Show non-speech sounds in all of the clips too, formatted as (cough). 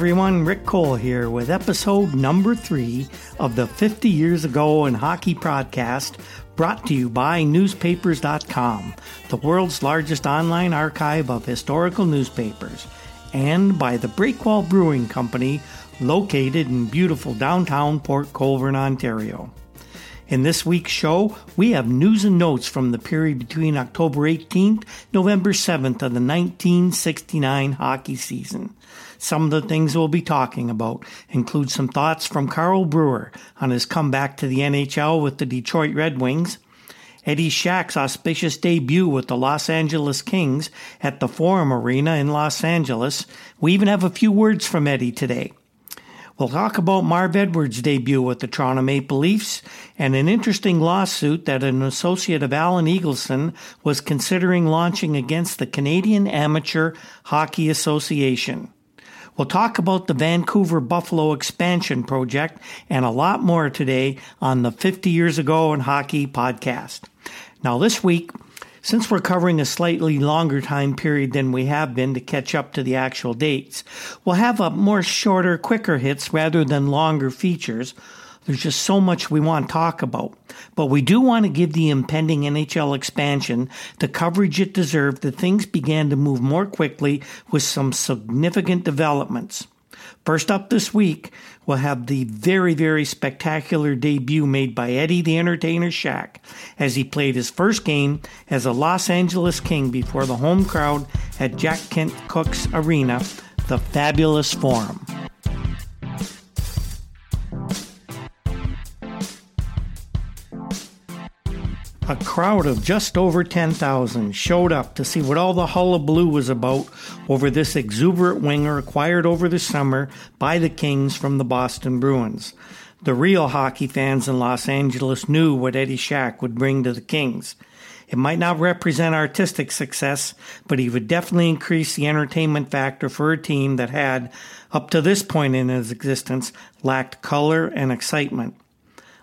Everyone. Rick Cole here with episode number three of the 50 Years Ago in Hockey podcast, brought to you by Newspapers.com, the world's largest online archive of historical newspapers, and by the Breakwall Brewing Company, located in beautiful downtown Port Colborne, Ontario. In this week's show, we have news and notes from the period between October 18th, November 7th of the 1969 hockey season. Some of the things we'll be talking about include some thoughts from Carl Brewer on his comeback to the NHL with the Detroit Red Wings, Eddie Shack's auspicious debut with the Los Angeles Kings at the Forum Arena in Los Angeles. We even have a few words from Eddie today. We'll talk about Marv Edwards' debut with the Toronto Maple Leafs and an interesting lawsuit that an associate of Alan Eagleson was considering launching against the Canadian Amateur Hockey Association. We'll talk about the Vancouver Buffalo expansion project and a lot more today on the 50 Years Ago in Hockey podcast. Now, this week, since we're covering a slightly longer time period than we have been to catch up to the actual dates, we'll have a more shorter, quicker hits rather than longer features. There's just so much we want to talk about. But we do want to give the impending NHL expansion the coverage it deserved that things began to move more quickly with some significant developments. First up this week, we'll have the very, very spectacular debut made by Eddie the Entertainer Shack as he played his first game as a Los Angeles King before the home crowd at Jack Kent Cooke's Arena, the fabulous Forum. A crowd of just over 10,000 showed up to see what all the hullabaloo was about over this exuberant winger acquired over the summer by the Kings from the Boston Bruins. The real hockey fans in Los Angeles knew what Eddie Shack would bring to the Kings. It might not represent artistic success, but he would definitely increase the entertainment factor for a team that had, up to this point in its existence, lacked color and excitement.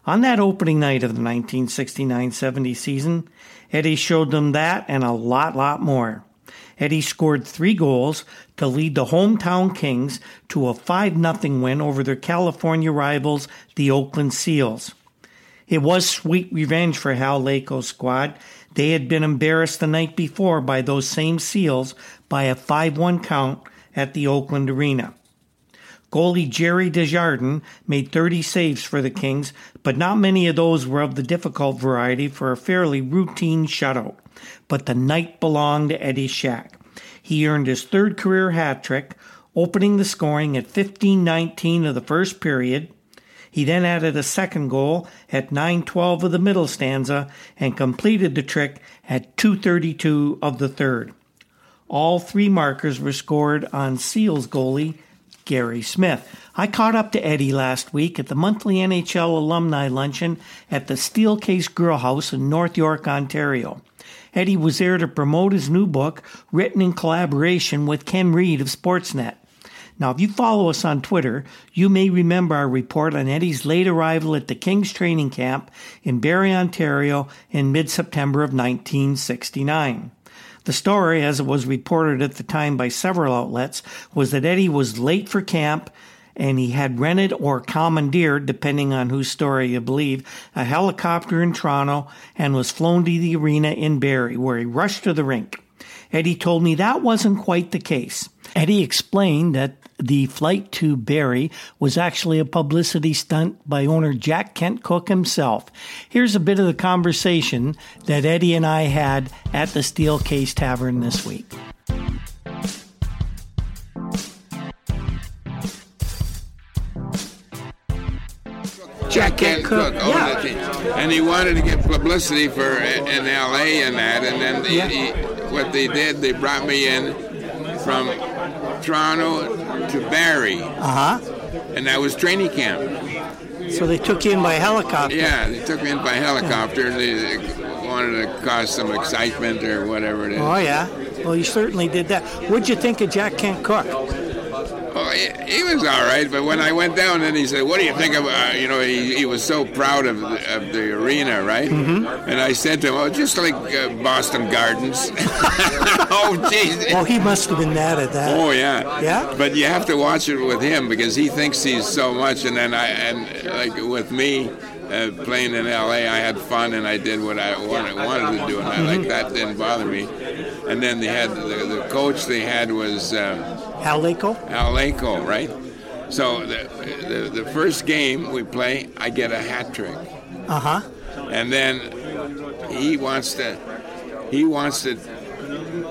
On that opening night of the 1969 70 season, Eddie showed them that and a lot, lot more. Eddie scored three goals to lead the hometown Kings to a 5 0 win over their California rivals, the Oakland Seals. It was sweet revenge for Hal Laycoe's squad. They had been embarrassed the night before by those same Seals by a 5 1 count at the Oakland Arena. Goalie Jerry Desjardins made 30 saves for the Kings, but not many of those were of the difficult variety for a fairly routine shutout. But the night belonged to Eddie Shack. He earned his third career hat trick, opening the scoring at 15:19 of the first period. He then added a second goal at 9:12 of the middle stanza and completed the trick at 2:32 of the third. All three markers were scored on Seals goalie Gary Smith. I caught up to Eddie last week at the monthly NHL alumni luncheon at the Steelcase Grill House in North York, Ontario. Eddie was there to promote his new book, written in collaboration with Ken Reid of Sportsnet. Now, if you follow us on Twitter, you may remember our report on Eddie's late arrival at the King's training camp in Barrie, Ontario in mid September of 1969. The story, as it was reported at the time by several outlets, was that Eddie was late for camp and he had rented or commandeered, depending on whose story you believe, a helicopter in Toronto and was flown to the arena in Barrie, where he rushed to the rink. Eddie told me that wasn't quite the case. Eddie explained that the flight to Barrie was actually a publicity stunt by owner Jack Kent Cooke himself. Here's a bit of the conversation that Eddie and I had at the Steelcase Tavern this week. Jack Kent Cooke, oh, yeah. and he wanted to get publicity for uh, in L.A. and that, and then Yeah. he, what they did, they brought me in from Toronto to Barrie, Uh huh. and that was training camp. So they took you in by helicopter. Yeah, they took me in by helicopter. They wanted to cause some excitement or whatever it is. Oh yeah. Well, you certainly did that. What'd you think of Jack Kent Cooke? Well, he, he was all right, but when I went down, and he said, "What do you think of?" Uh, you know, he, he was so proud of the, of the arena, right? Mm-hmm. And I said to him, "Oh, just like uh, Boston Gardens." (laughs) oh, jeez. Well, he must have been mad at that. Oh yeah. Yeah? But you have to watch it with him because he thinks he's so much, and then I and like with me. Uh, playing in LA, I had fun and I did what I wanted, wanted to do, and I, like that didn't bother me. And then they had the, the coach they had was um, Al Laycoe? Al Laycoe, right? So the, the the first game we play, I get a hat trick, Uh huh. and then he wants to he wants to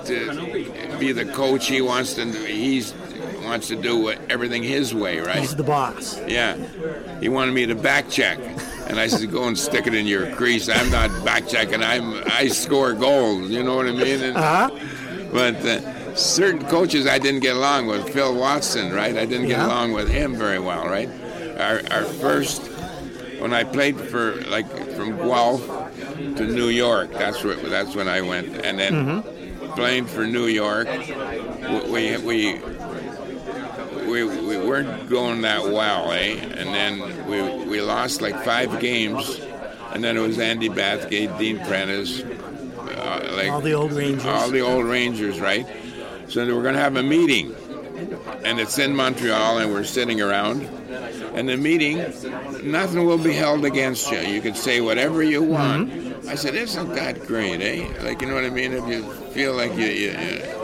to be the coach. He wants to he's wants to do everything his way, right? He's the boss. Yeah. He wanted me to back check. And I said, go and stick it in your crease. I'm not back checking. I'm I score goals. You know what I mean? And, Uh huh. but uh, certain coaches I didn't get along with. Phil Watson, right? I didn't get along with him very well, right? Our, our first, when I played for like from Guelph to New York, that's where that's when I went, and then playing for New York, we we we, we weren't going that well, eh? And then we we lost like five games, and then it was Andy Bathgate, Dean Prentice, uh, like All the old Rangers. all the old Rangers, right? So we're going to have a meeting, and it's in Montreal, and we're sitting around. And the meeting, nothing will be held against you. You can say whatever you want. I said, isn't that great, eh? Like, you know what I mean? If you feel like you, you, you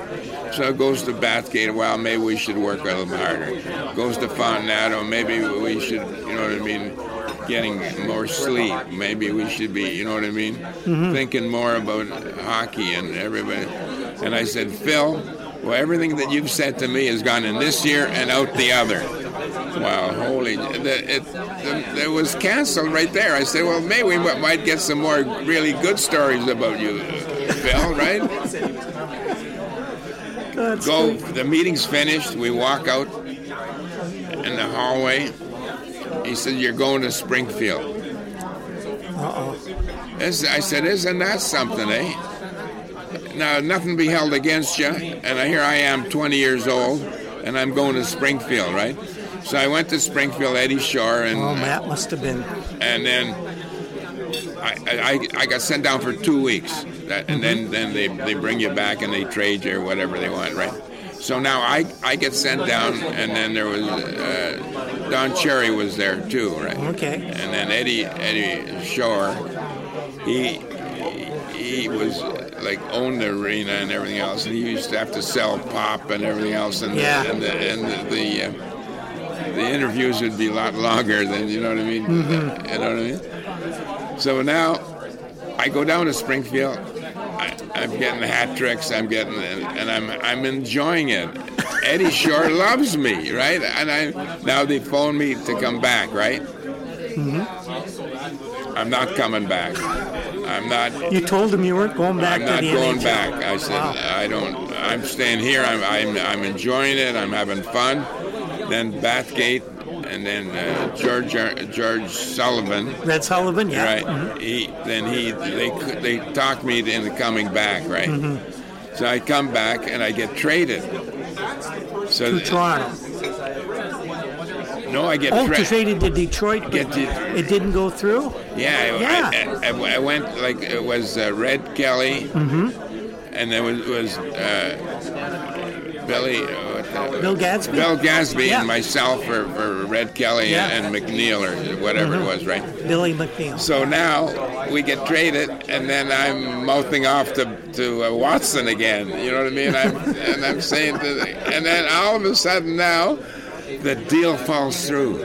so it goes to Bathgate. Well, maybe we should work a little harder. Goes to Fontinato. Maybe we should, you know what I mean, getting more sleep. Maybe we should be, you know what I mean, thinking more about hockey and everybody. And I said, Phil, well, everything that you've said to me has gone in this year and out the other. Wow, holy! The, it, the, it was canceled right there. I said, well, maybe we might get some more really good stories about you, Phil, right? That's go. The meeting's finished. We walk out in the hallway. He said, "You're going to Springfield." Uh-oh. I said, "Isn't that something, eh?" Now, nothing be held against you, and here I am, 20 years old, and I'm going to Springfield, right? So I went to Springfield, Eddie Shore, and Oh, Matt must have been. and then I, I, I got sent down for two weeks, that, and then, then they, they bring you back and they trade you or whatever they want, right? So now I, I get sent down, and then there was uh, Don Cherry was there too, right? Okay. And then Eddie Eddie Shore, he he was like owned the arena and everything else, and he used to have to sell pop and everything else, and Yeah. and the, and the, the uh, the interviews would be a lot longer than you know what I mean. You know what I mean? So now I go down to Springfield. I, I'm getting the hat tricks. I'm getting and I'm I'm enjoying it. Eddie Shore (laughs) loves me, right? And I now they phone me to come back, right? I'm not coming back. I'm not. You told him you weren't going back I'm to not going NHL. back. I said Wow. I don't. I'm staying here. I'm, I'm I'm enjoying it. I'm having fun. Then Bathgate, and then uh, George George Sullivan. Red Sullivan, yeah. Mm-hmm. Right. He then he they they talked me into coming back. Right. Mm-hmm. So I come back and I get traded. So To Toronto. No, I get Oh, to traded to Detroit, Get it didn't go through? Yeah, Yeah. I, I, I went like it was uh, Red Kelly, and there was was uh, Billy, uh, Bill Gadsby? Bill Gadsby, Yeah. and myself for, for Red Kelly Yeah. Mm-hmm. and McNeill or whatever it was, right? Billy McNeill. So now we get traded, and then I'm mouthing off to to uh, Watson again. You know what I mean? I'm, and I'm saying, to the, and then all of a sudden now, the deal falls through.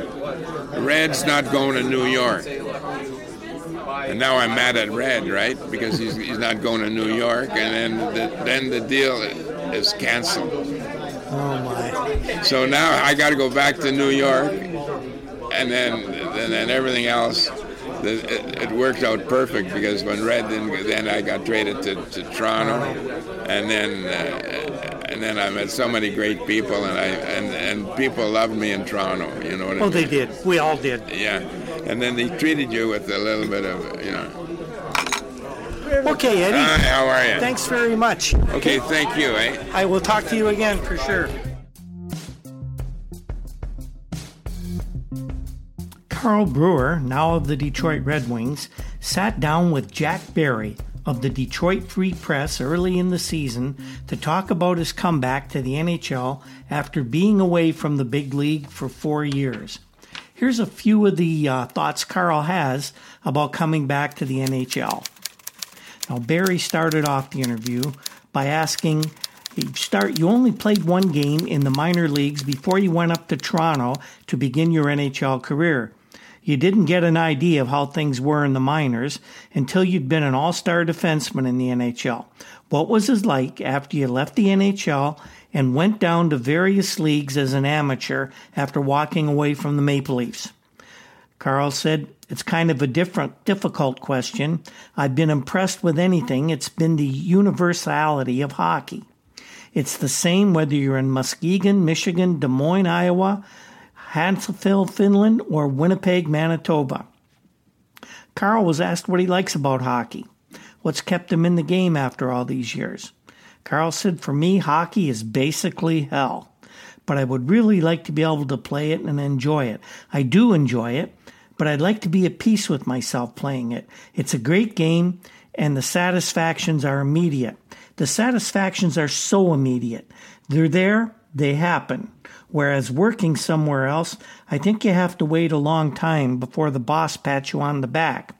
Red's not going to New York. And now I'm mad at Red, right? Because he's, he's not going to New York, and then the, then the deal is canceled. Oh, my. So now I got to go back to New York, and then and then everything else. It, it worked out perfect because when Red didn't, then I got traded to, to Toronto, and then uh, and then I met so many great people, and I and, and people loved me in Toronto. You know what oh, I mean? Oh, they did. We all did. Yeah, and then they treated you with a little bit of you know. Okay, Eddie. Uh, how are you? Thanks very much. Okay, okay, thank you. Eh? I will talk to you again for sure. Carl Brewer, now of the Detroit Red Wings, sat down with Jack Berry, of the Detroit Free Press early in the season to talk about his comeback to the NHL after being away from the big league for four years. Here's a few of the uh, thoughts Carl has about coming back to the NHL. Now, Berry started off the interview by asking you start you only played one game in the minor leagues before you went up to Toronto to begin your NHL career. You didn't get an idea of how things were in the minors until you'd been an all-star defenseman in the NHL. What was it like after you left the NHL and went down to various leagues as an amateur after walking away from the Maple Leafs? Carl said, It's kind of a different, difficult question. I've been impressed with anything. It's been the universality of hockey. It's the same whether you're in Muskegon, Michigan, Des Moines, Iowa, Hansfield, Finland, or Winnipeg, Manitoba. Carl was asked what he likes about hockey. What's kept him in the game after all these years? Carl said, For me, hockey is basically hell. But I would really like to be able to play it and enjoy it. I do enjoy it, but I'd like to be at peace with myself playing it. It's a great game, and the satisfactions are immediate. The satisfactions are so immediate. They're there, they happen. Whereas working somewhere else, I think you have to wait a long time before the boss pats you on the back.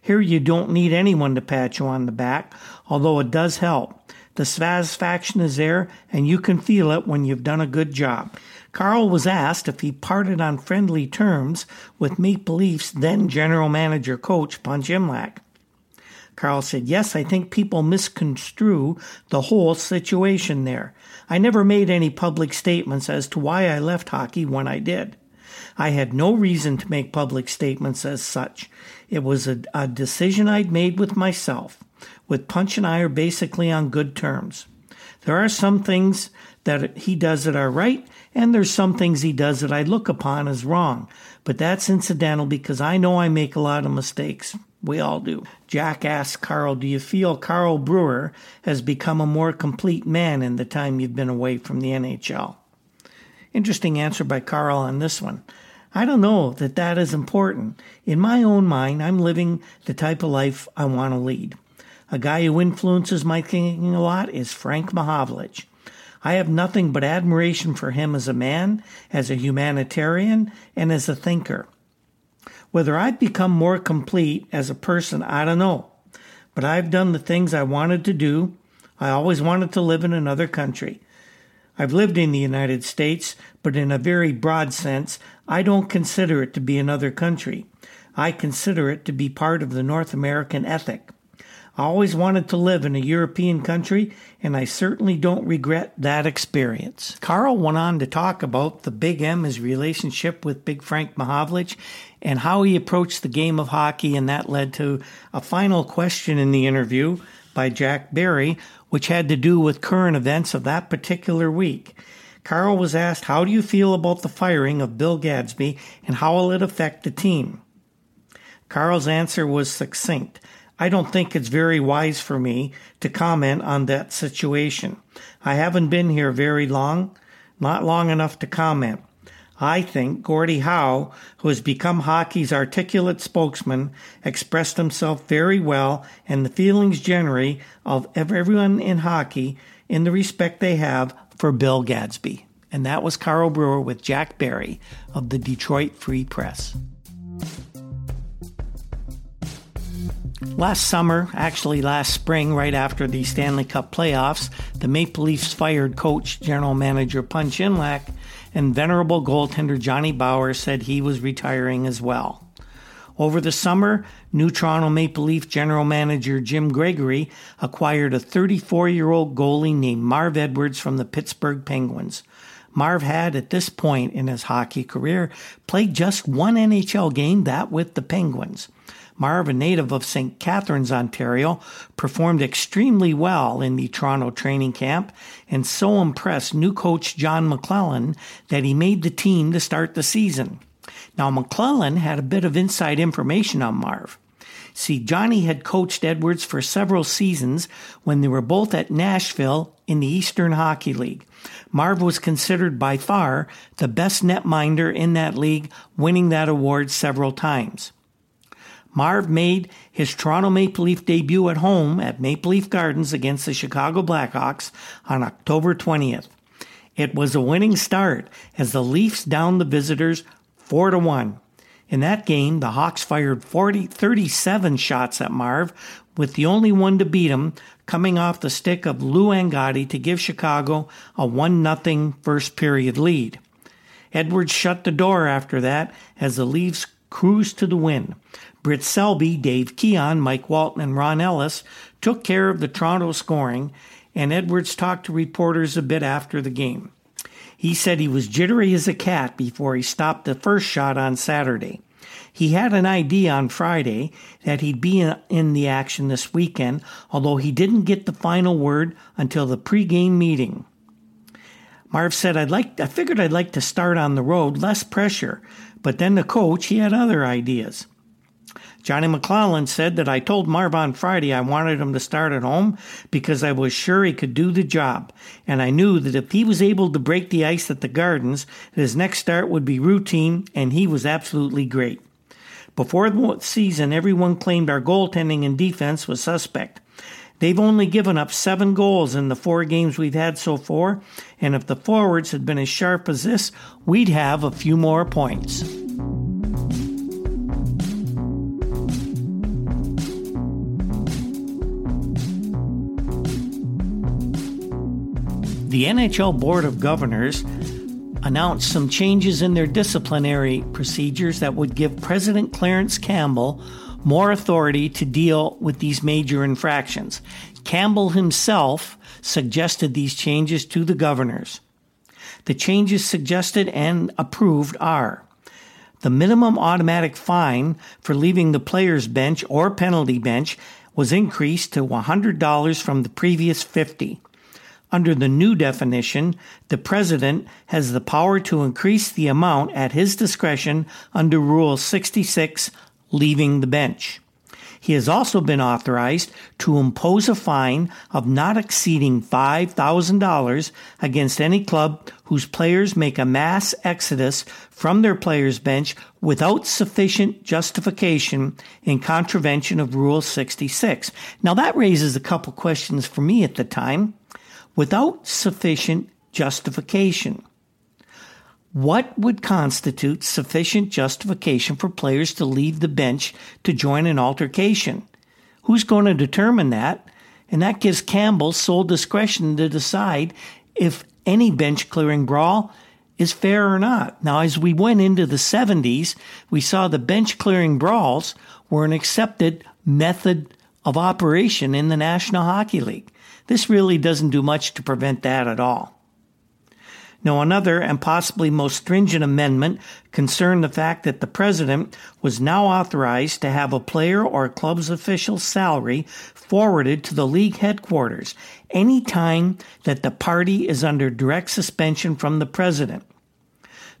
Here you don't need anyone to pat you on the back, although it does help. The satisfaction is there, and you can feel it when you've done a good job. Carl was asked if he parted on friendly terms with Maple Leafs then general manager coach Punch Imlach. Carl said, Yes, I think people misconstrue the whole situation there. I never made any public statements as to why I left hockey when I did. I had no reason to make public statements as such. It was a, a decision I'd made with myself. With Punch and I are basically on good terms. There are some things that he does that are right, and there's some things he does that I look upon as wrong. But that's incidental because I know I make a lot of mistakes. We all do. Jack asks Carl, Do you feel Carl Brewer has become a more complete man in the time you've been away from the NHL? Interesting answer by Carl on this one. I don't know that that is important. In my own mind, I'm living the type of life I want to lead. A guy who influences my thinking a lot is Frank Mahovlich. I have nothing but admiration for him as a man, as a humanitarian, and as a thinker. Whether I've become more complete as a person, I don't know. But I've done the things I wanted to do. I always wanted to live in another country. I've lived in the United States, but in a very broad sense, I don't consider it to be another country. I consider it to be part of the North American ethic. I always wanted to live in a European country, and I certainly don't regret that experience. Carl went on to talk about the Big M, his relationship with Big Frank Mahovlich, and how he approached the game of hockey, and that led to a final question in the interview by Jack Berry, which had to do with current events of that particular week. Carl was asked, How do you feel about the firing of Bill Gadsby, and how will it affect the team? Carl's answer was succinct. I don't think it's very wise for me to comment on that situation. I haven't been here very long, not long enough to comment. I think Gordie Howe, who has become hockey's articulate spokesman, expressed himself very well and the feelings generally of everyone in hockey in the respect they have for Bill Gadsby. And that was Carl Brewer with Jack Berry of the Detroit Free Press. Last summer, actually last spring, right after the Stanley Cup playoffs, the Maple Leafs fired coach, general manager Punch Imlach, and venerable goaltender Johnny Bower said he was retiring as well. Over the summer, new Toronto Maple Leaf general manager Jim Gregory acquired a 34 year old goalie named Marv Edwards from the Pittsburgh Penguins. Marv had, at this point in his hockey career, played just one NHL game, that with the Penguins. Marv, a native of St. Catharines, Ontario, performed extremely well in the Toronto training camp and so impressed new coach John McLellan that he made the team to start the season. Now, McLellan had a bit of inside information on Marv. See, Johnny had coached Edwards for several seasons when they were both at Nashville in the Eastern Hockey League. Marv was considered by far the best netminder in that league, winning that award several times. Marv made his Toronto Maple Leaf debut at home at Maple Leaf Gardens against the Chicago Blackhawks on October 20th. It was a winning start as the Leafs downed the visitors 4 to 1. In that game, the Hawks fired 40, 37 shots at Marv, with the only one to beat him coming off the stick of Lou Angotti to give Chicago a 1 0 first period lead. Edwards shut the door after that as the Leafs cruised to the win. Brit Selby, Dave Keon, Mike Walton, and Ron Ellis took care of the Toronto scoring, and Edwards talked to reporters a bit after the game. He said he was jittery as a cat before he stopped the first shot on Saturday. He had an idea on Friday that he'd be in the action this weekend, although he didn't get the final word until the pregame meeting. Marv said, I'd like, I figured I'd like to start on the road, less pressure, but then the coach, he had other ideas. Johnny McLellan said that I told Marv on Friday I wanted him to start at home because I was sure he could do the job, and I knew that if he was able to break the ice at the Gardens, his next start would be routine, and he was absolutely great. Before the season, everyone claimed our goaltending and defense was suspect. They've only given up seven goals in the four games we've had so far, and if the forwards had been as sharp as this, we'd have a few more points. The NHL Board of Governors announced some changes in their disciplinary procedures that would give President Clarence Campbell more authority to deal with these major infractions. Campbell himself suggested these changes to the governors. The changes suggested and approved are the minimum automatic fine for leaving the player's bench or penalty bench was increased to $100 from the previous 50. Under the new definition, the President has the power to increase the amount at his discretion under Rule 66, leaving the bench. He has also been authorized to impose a fine of not exceeding $5,000 against any club whose players make a mass exodus from their players' bench without sufficient justification in contravention of Rule 66. Now that raises a couple questions for me at the time without sufficient justification. What would constitute sufficient justification for players to leave the bench to join an altercation? Who's going to determine that? And that gives Campbell sole discretion to decide if any bench clearing brawl is fair or not. Now, as we went into the 70s, we saw the bench clearing brawls were an accepted method of operation in the National Hockey League. This really doesn't do much to prevent that at all. Now, another and possibly most stringent amendment concerned the fact that the president was now authorized to have a player or a club's official salary forwarded to the league headquarters any time that the party is under direct suspension from the president.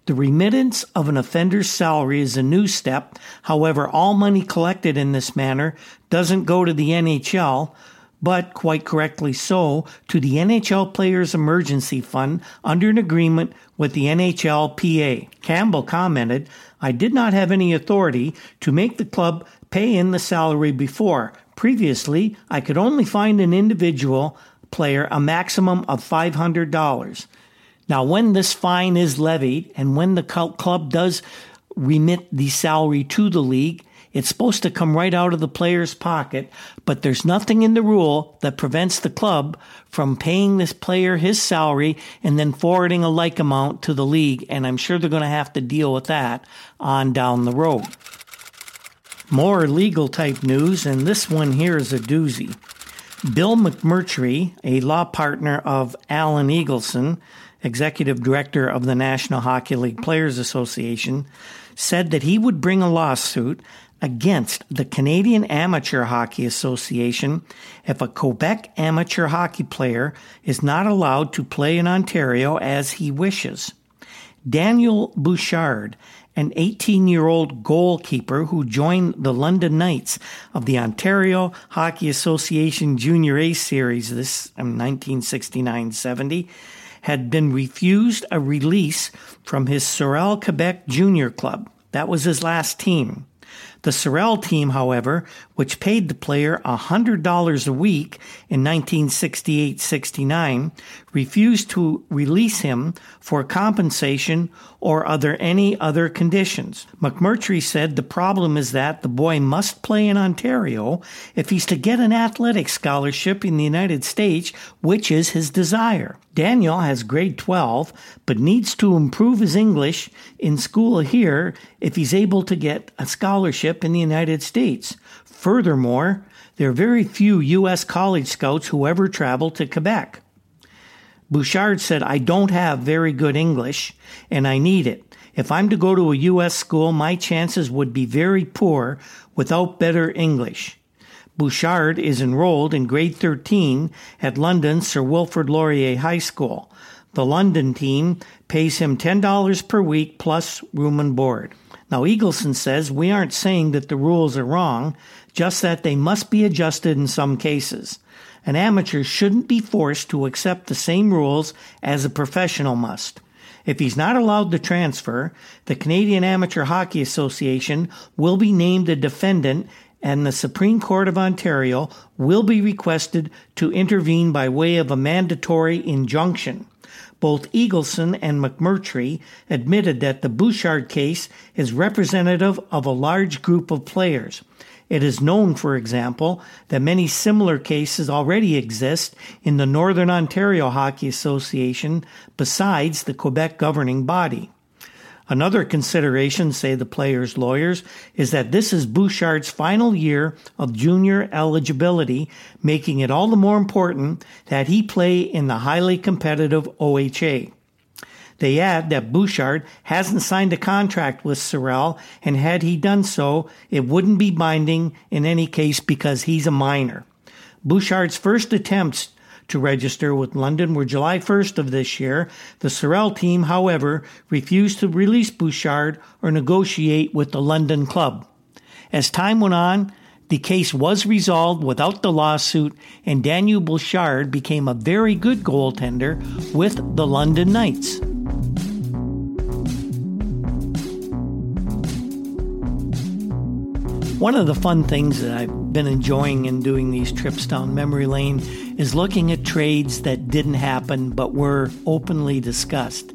The remittance of an offender's salary is a new step. However, all money collected in this manner doesn't go to the NHL, but quite correctly so, to the NHL Players Emergency Fund under an agreement with the NHLPA. Campbell commented, I did not have any authority to make the club pay in the salary before. Previously, I could only find an individual player a maximum of $500. Now, when this fine is levied and when the club does remit the salary to the league, it's supposed to come right out of the player's pocket, but there's nothing in the rule that prevents the club from paying this player his salary and then forwarding a like amount to the league. And I'm sure they're going to have to deal with that on down the road. More legal type news, and this one here is a doozy. Bill McMurtry, a law partner of Alan Eagleson, executive director of the National Hockey League Players Association, said that he would bring a lawsuit against the Canadian Amateur Hockey Association if a Quebec amateur hockey player is not allowed to play in Ontario as he wishes. Daniel Bouchard, an 18 year old goalkeeper who joined the London Knights of the Ontario Hockey Association Junior A Series this um, 1969 70, had been refused a release from his Sorel Quebec Junior Club. That was his last team. The Sorel team, however, which paid the player $100 a week in 1968 69, refused to release him for compensation or other any other conditions. McMurtry said the problem is that the boy must play in Ontario if he's to get an athletic scholarship in the United States, which is his desire. Daniel has grade 12, but needs to improve his English in school here if he's able to get a scholarship in the United States. Furthermore, there are very few U.S. college scouts who ever travel to Quebec. Bouchard said, I don't have very good English and I need it. If I'm to go to a U.S. school, my chances would be very poor without better English. Bouchard is enrolled in grade 13 at London Sir Wilfrid Laurier High School. The London team pays him $10 per week plus room and board. Now, Eagleson says we aren't saying that the rules are wrong, just that they must be adjusted in some cases. An amateur shouldn't be forced to accept the same rules as a professional must. If he's not allowed to transfer, the Canadian Amateur Hockey Association will be named a defendant and the Supreme Court of Ontario will be requested to intervene by way of a mandatory injunction. Both Eagleson and McMurtry admitted that the Bouchard case is representative of a large group of players. It is known, for example, that many similar cases already exist in the Northern Ontario Hockey Association besides the Quebec governing body. Another consideration, say the players' lawyers, is that this is Bouchard's final year of junior eligibility, making it all the more important that he play in the highly competitive OHA. They add that Bouchard hasn't signed a contract with Sorel, and had he done so, it wouldn't be binding in any case because he's a minor. Bouchard's first attempts to register with London were July 1st of this year. The Sorel team, however, refused to release Bouchard or negotiate with the London club. As time went on, the case was resolved without the lawsuit, and Daniel Bouchard became a very good goaltender with the London Knights. One of the fun things that I've been enjoying in doing these trips down memory lane is looking at trades that didn't happen but were openly discussed.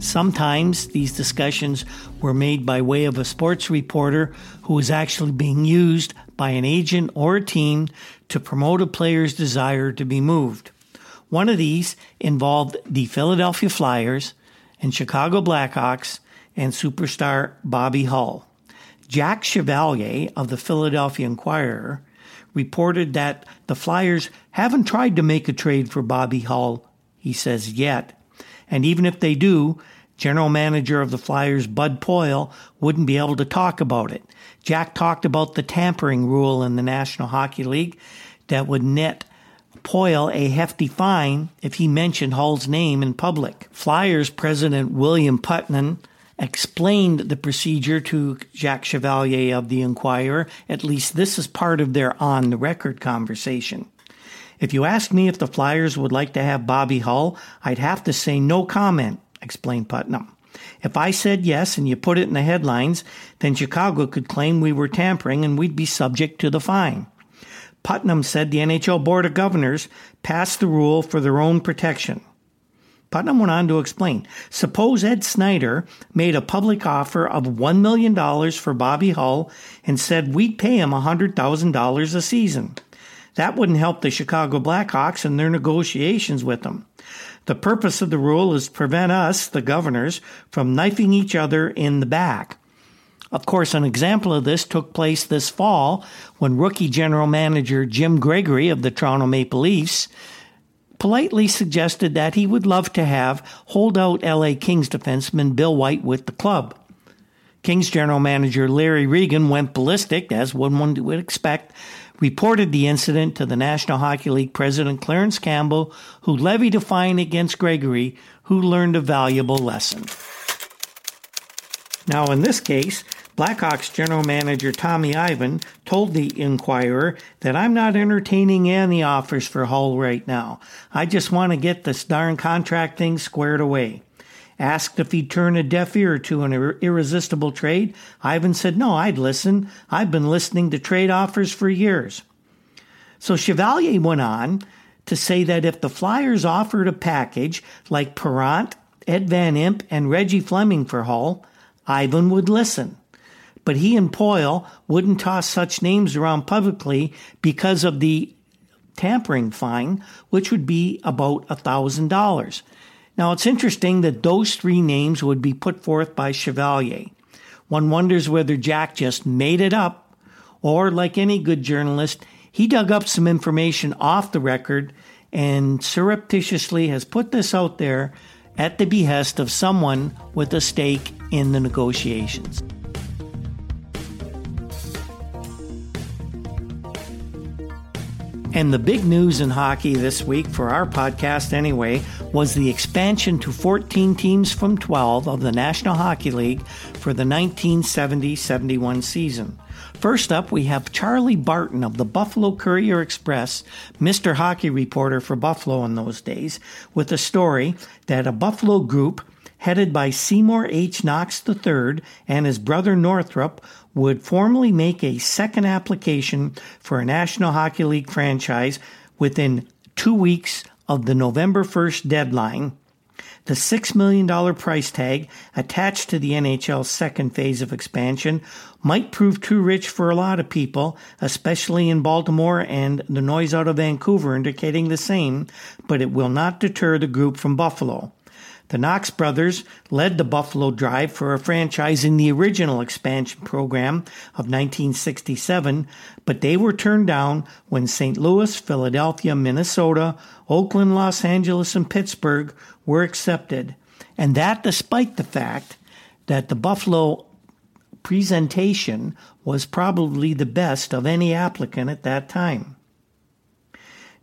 Sometimes these discussions were made by way of a sports reporter who was actually being used by an agent or a team to promote a player's desire to be moved. One of these involved the Philadelphia Flyers and Chicago Blackhawks and superstar Bobby Hull. Jack Chevalier of the Philadelphia Inquirer reported that the Flyers haven't tried to make a trade for Bobby Hull, he says, yet. And even if they do, general manager of the Flyers, Bud Poile, wouldn't be able to talk about it. Jack talked about the tampering rule in the National Hockey League that would net Poile a hefty fine if he mentioned Hull's name in public. Flyers president William Putnam explained the procedure to Jacques Chevalier of the Inquirer. At least this is part of their on the record conversation. If you ask me if the Flyers would like to have Bobby Hull, I'd have to say no comment, explained Putnam. If I said yes and you put it in the headlines, then Chicago could claim we were tampering and we'd be subject to the fine. Putnam said the NHL Board of Governors passed the rule for their own protection. Putnam went on to explain Suppose Ed Snider made a public offer of $1 million for Bobby Hull and said we'd pay him $100,000 a season. That wouldn't help the Chicago Blackhawks in their negotiations with them. The purpose of the rule is to prevent us, the governors, from knifing each other in the back. Of course, an example of this took place this fall when rookie general manager Jim Gregory of the Toronto Maple Leafs politely suggested that he would love to have holdout LA Kings defenseman Bill White with the club. Kings general manager Larry Regan went ballistic, as one would expect, reported the incident to the National Hockey League president Clarence Campbell, who levied a fine against Gregory, who learned a valuable lesson. Now, in this case, Blackhawks general manager Tommy Ivan told the Inquirer that I'm not entertaining any offers for Hull right now. I just want to get this darn contract thing squared away. Asked if he'd turn a deaf ear to an irresistible trade, Ivan said, No, I'd listen. I've been listening to trade offers for years. So Chevalier went on to say that if the Flyers offered a package like Parent, Ed Van Impe, and Reggie Fleming for Hull, Ivan would listen. But he and Poile wouldn't toss such names around publicly because of the tampering fine, which would be about a $1,000. Now, it's interesting that those three names would be put forth by Chevalier. One wonders whether Jack just made it up, or, like any good journalist, he dug up some information off the record and surreptitiously has put this out there at the behest of someone with a stake in the negotiations. And the big news in hockey this week, for our podcast anyway, was the expansion to 14 teams from 12 of the National Hockey League for the 1970 71 season. First up, we have Charlie Barton of the Buffalo Courier Express, Mr. Hockey reporter for Buffalo in those days, with a story that a Buffalo group headed by Seymour H. Knox III and his brother Northrup would formally make a second application for a National Hockey League franchise within two weeks of the November 1st deadline. The $6 million price tag attached to the NHL's second phase of expansion might prove too rich for a lot of people, especially in Baltimore and the noise out of Vancouver indicating the same, but it will not deter the group from Buffalo. The Knox brothers led the Buffalo drive for a franchise in the original expansion program of 1967, but they were turned down when St. Louis, Philadelphia, Minnesota, Oakland, Los Angeles, and Pittsburgh were accepted. And that despite the fact that the Buffalo presentation was probably the best of any applicant at that time.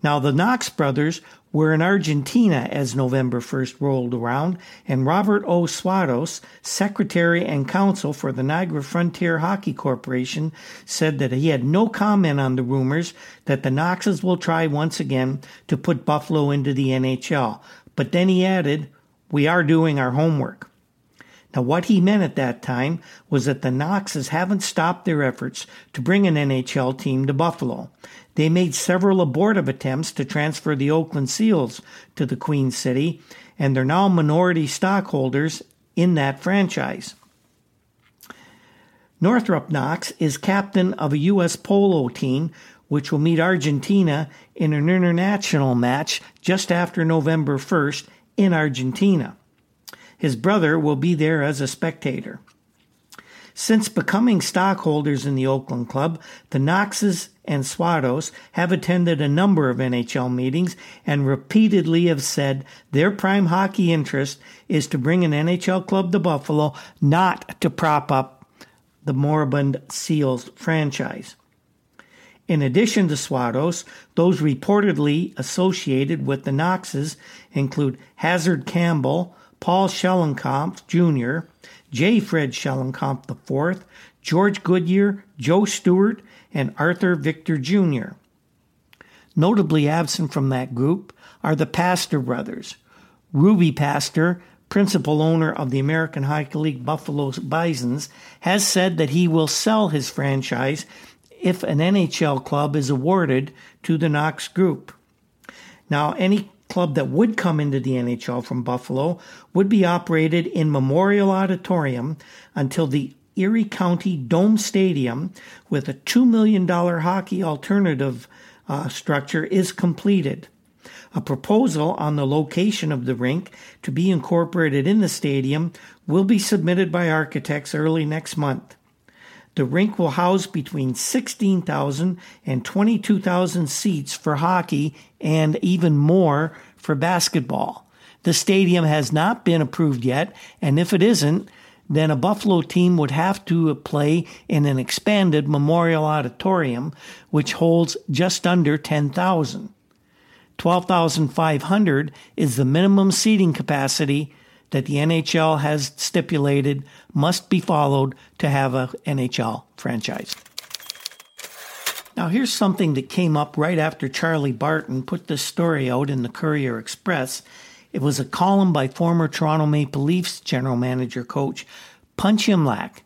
Now, the Knox brothers were in Argentina as November 1st rolled around, and Robert O. Swados, secretary and counsel for the Niagara Frontier Hockey Corporation, said that he had no comment on the rumors that the Knoxes will try once again to put Buffalo into the NHL. But then he added, We are doing our homework. Now, what he meant at that time was that the Knoxes haven't stopped their efforts to bring an NHL team to Buffalo. They made several abortive attempts to transfer the Oakland Seals to the Queen City, and they're now minority stockholders in that franchise. Northrup Knox is captain of a U.S. polo team which will meet Argentina in an international match just after November 1st in Argentina. His brother will be there as a spectator. Since becoming stockholders in the Oakland Club, the Knoxes and Swados have attended a number of NHL meetings and repeatedly have said their prime hockey interest is to bring an NHL club to Buffalo, not to prop up the moribund Seals franchise. In addition to Swados, those reportedly associated with the Knoxes include Hazard Campbell, Paul Schoellkopf Jr., J. Fred Schoellkopf IV, George Goodyear, Joe Stewart, and Arthur Victor Jr. Notably absent from that group are the Pastor brothers. Ruby Pastor, principal owner of the American Hockey League Buffalo Bisons, has said that he will sell his franchise if an NHL club is awarded to the Knox Group. Now, any club that would come into the NHL from Buffalo would be operated in Memorial Auditorium until the Erie County Dome Stadium with a $2 million hockey alternative uh, structure is completed. A proposal on the location of the rink to be incorporated in the stadium will be submitted by architects early next month. The rink will house between 16,000 and 22,000 seats for hockey and even more for basketball. The stadium has not been approved yet, and if it isn't, then a Buffalo team would have to play in an expanded Memorial Auditorium, which holds just under 10,000. 12,500 is the minimum seating capacity that the NHL has stipulated must be followed to have a NHL franchise. Now, here's something that came up right after Charlie Barton put this story out in the Courier Express. It was a column by former Toronto Maple Leafs general manager coach Punch Imlach.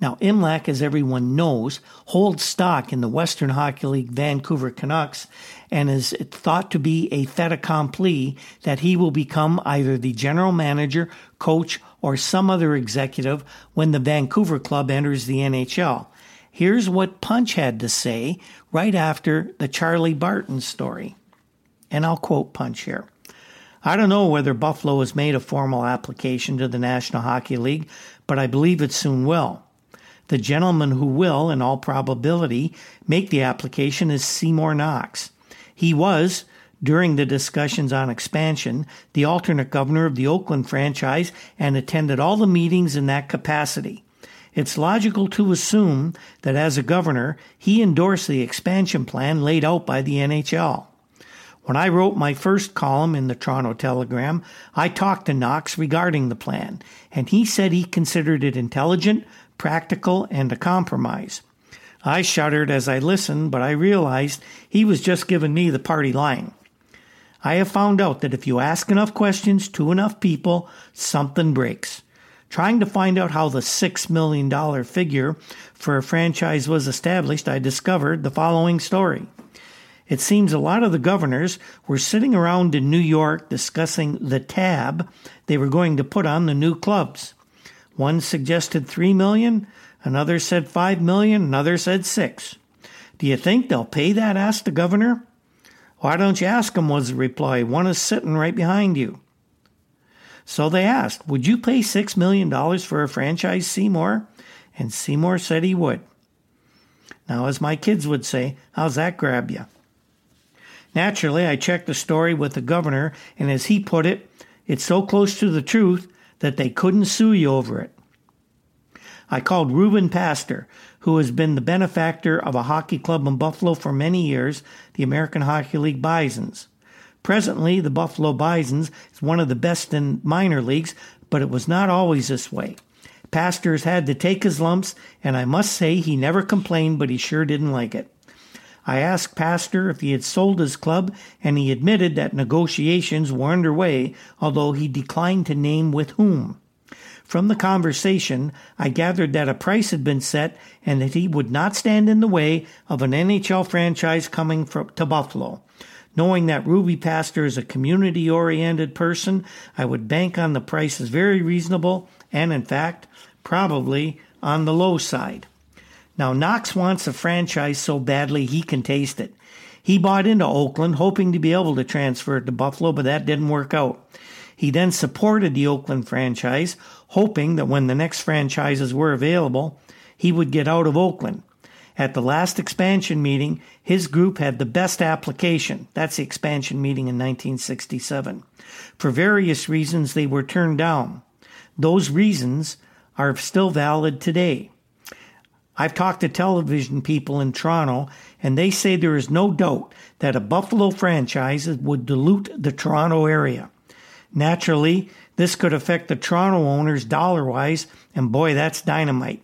Now, Imlach, as everyone knows, holds stock in the Western Hockey League Vancouver Canucks and is thought to be a fait accompli that he will become either the general manager, coach, or some other executive when the Vancouver club enters the NHL. Here's what Punch had to say right after the Charlie Barton story. And I'll quote Punch here. I don't know whether Buffalo has made a formal application to the National Hockey League, but I believe it soon will. The gentleman who will, in all probability, make the application is Seymour Knox. He was, during the discussions on expansion, the alternate governor of the Oakland franchise and attended all the meetings in that capacity. It's logical to assume that as a governor, he endorsed the expansion plan laid out by the NHL. When I wrote my first column in the Toronto Telegram, I talked to Knox regarding the plan, and he said he considered it intelligent, practical, and a compromise. I shuddered as I listened, but I realized he was just giving me the party line. I have found out that if you ask enough questions to enough people, something breaks. Trying to find out how the $6 million figure for a franchise was established, I discovered the following story. It seems a lot of the governors were sitting around in New York discussing the tab they were going to put on the new clubs. One suggested 3 million, Another said five million, another said six. Do you think they'll pay that? asked the governor. Why don't you ask them? was the reply. One is sitting right behind you. So they asked, Would you pay six million dollars for a franchise, Seymour? And Seymour said he would. Now, as my kids would say, how's that grab you? Naturally, I checked the story with the governor, and as he put it, it's so close to the truth that they couldn't sue you over it. I called Reuben Pastor, who has been the benefactor of a hockey club in Buffalo for many years, the American Hockey League Bisons. Presently, the Buffalo Bisons is one of the best in minor leagues, but it was not always this way. Pastor's had to take his lumps, and I must say he never complained, but he sure didn't like it. I asked Pastor if he had sold his club, and he admitted that negotiations were underway, although he declined to name with whom. From the conversation, I gathered that a price had been set and that he would not stand in the way of an NHL franchise coming from, to Buffalo. Knowing that Ruby Pastor is a community oriented person, I would bank on the price as very reasonable and, in fact, probably on the low side. Now, Knox wants a franchise so badly he can taste it. He bought into Oakland hoping to be able to transfer it to Buffalo, but that didn't work out. He then supported the Oakland franchise, hoping that when the next franchises were available, he would get out of Oakland. At the last expansion meeting, his group had the best application. That's the expansion meeting in 1967. For various reasons, they were turned down. Those reasons are still valid today. I've talked to television people in Toronto, and they say there is no doubt that a Buffalo franchise would dilute the Toronto area. Naturally, this could affect the Toronto owners dollar wise, and boy, that's dynamite.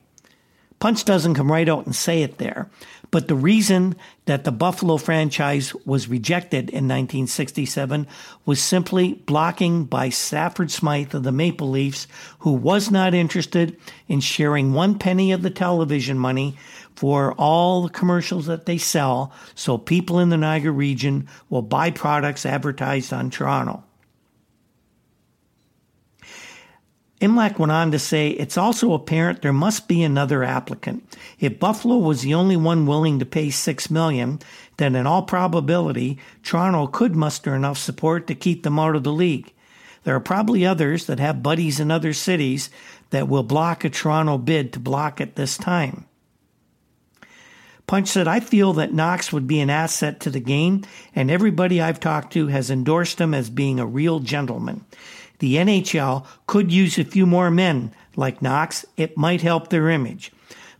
Punch doesn't come right out and say it there, but the reason that the Buffalo franchise was rejected in 1967 was simply blocking by Stafford Smythe of the Maple Leafs, who was not interested in sharing one penny of the television money for all the commercials that they sell so people in the Niagara region will buy products advertised on Toronto. Imlach went on to say, it's also apparent there must be another applicant. If Buffalo was the only one willing to pay six million, then in all probability, Toronto could muster enough support to keep them out of the league. There are probably others that have buddies in other cities that will block a Toronto bid to block it this time. Punch said, I feel that Knox would be an asset to the game, and everybody I've talked to has endorsed him as being a real gentleman the NHL could use a few more men like Knox. It might help their image.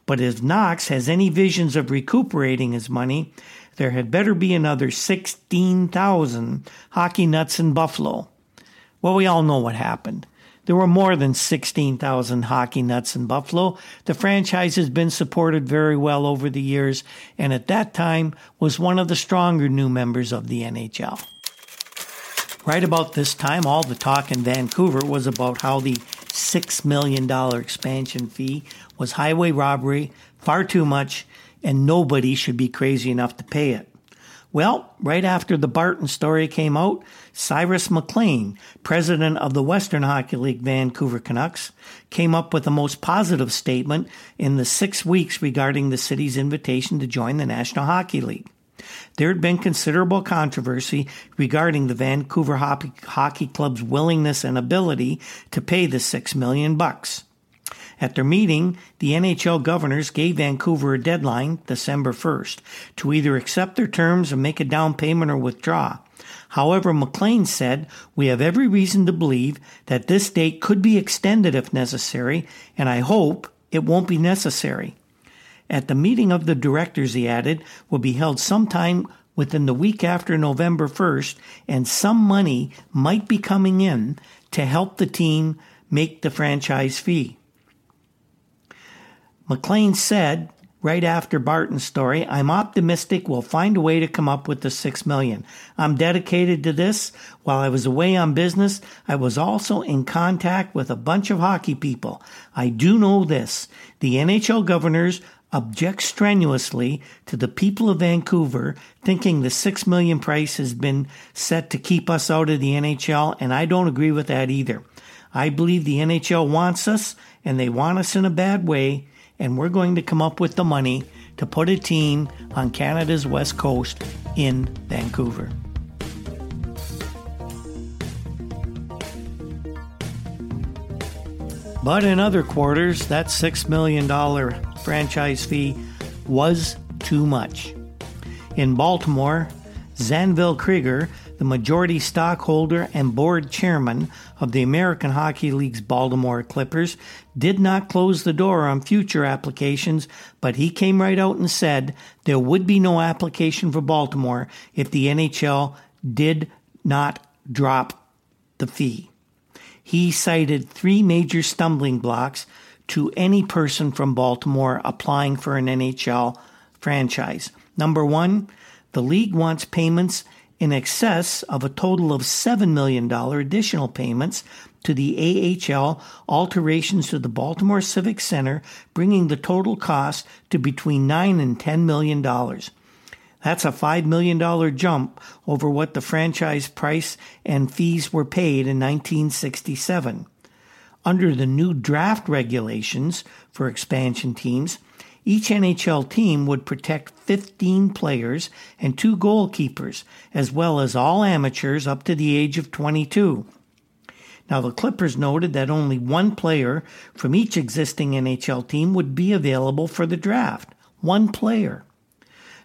But if Knox has any visions of recuperating his money, there had better be another 16,000 hockey nuts in Buffalo. Well, we all know what happened. There were more than 16,000 hockey nuts in Buffalo. The franchise has been supported very well over the years and at that time was one of the stronger new members of the NHL. Right about this time, all the talk in Vancouver was about how the $6 million expansion fee was highway robbery, far too much, and nobody should be crazy enough to pay it. Well, right after the Barton story came out, Cyrus McLean, president of the Western Hockey League Vancouver Canucks, came up with the most positive statement in the six weeks regarding the city's invitation to join the National Hockey League. There had been considerable controversy regarding the Vancouver Hockey Club's willingness and ability to pay the six million bucks. At their meeting, the NHL governors gave Vancouver a deadline, December 1st, to either accept their terms and make a down payment or withdraw. However, McLean said, We have every reason to believe that this date could be extended if necessary, and I hope it won't be necessary. At the meeting of the directors, he added, will be held sometime within the week after November 1st, and some money might be coming in to help the team make the franchise fee. McLean said, right after Barton's story, I'm optimistic we'll find a way to come up with the six million. I'm dedicated to this. While I was away on business, I was also in contact with a bunch of hockey people. I do know this. The NHL governors object strenuously to the people of Vancouver thinking the six million price has been set to keep us out of the NHL, and I don't agree with that either. I believe the NHL wants us, and they want us in a bad way, and we're going to come up with the money to put a team on Canada's west coast in Vancouver. But in other quarters, that $6 million franchise fee was too much. In Baltimore, Zanvyl Krieger the majority stockholder and board chairman of the American Hockey League's Baltimore Clippers, did not close the door on future applications, but he came right out and said there would be no application for Baltimore if the NHL did not drop the fee. He cited three major stumbling blocks to any person from Baltimore applying for an NHL franchise. Number one, the league wants payments in excess of a total of $7 million additional payments to the AHL alterations to the Baltimore Civic Center, bringing the total cost to between 9 and $10 million. That's a $5 million jump over what the franchise price and fees were paid in 1967. Under the new draft regulations for expansion teams, each NHL team would protect 15 players and two goalkeepers, as well as all amateurs up to the age of 22. Now, the Clippers noted that only one player from each existing NHL team would be available for the draft. One player.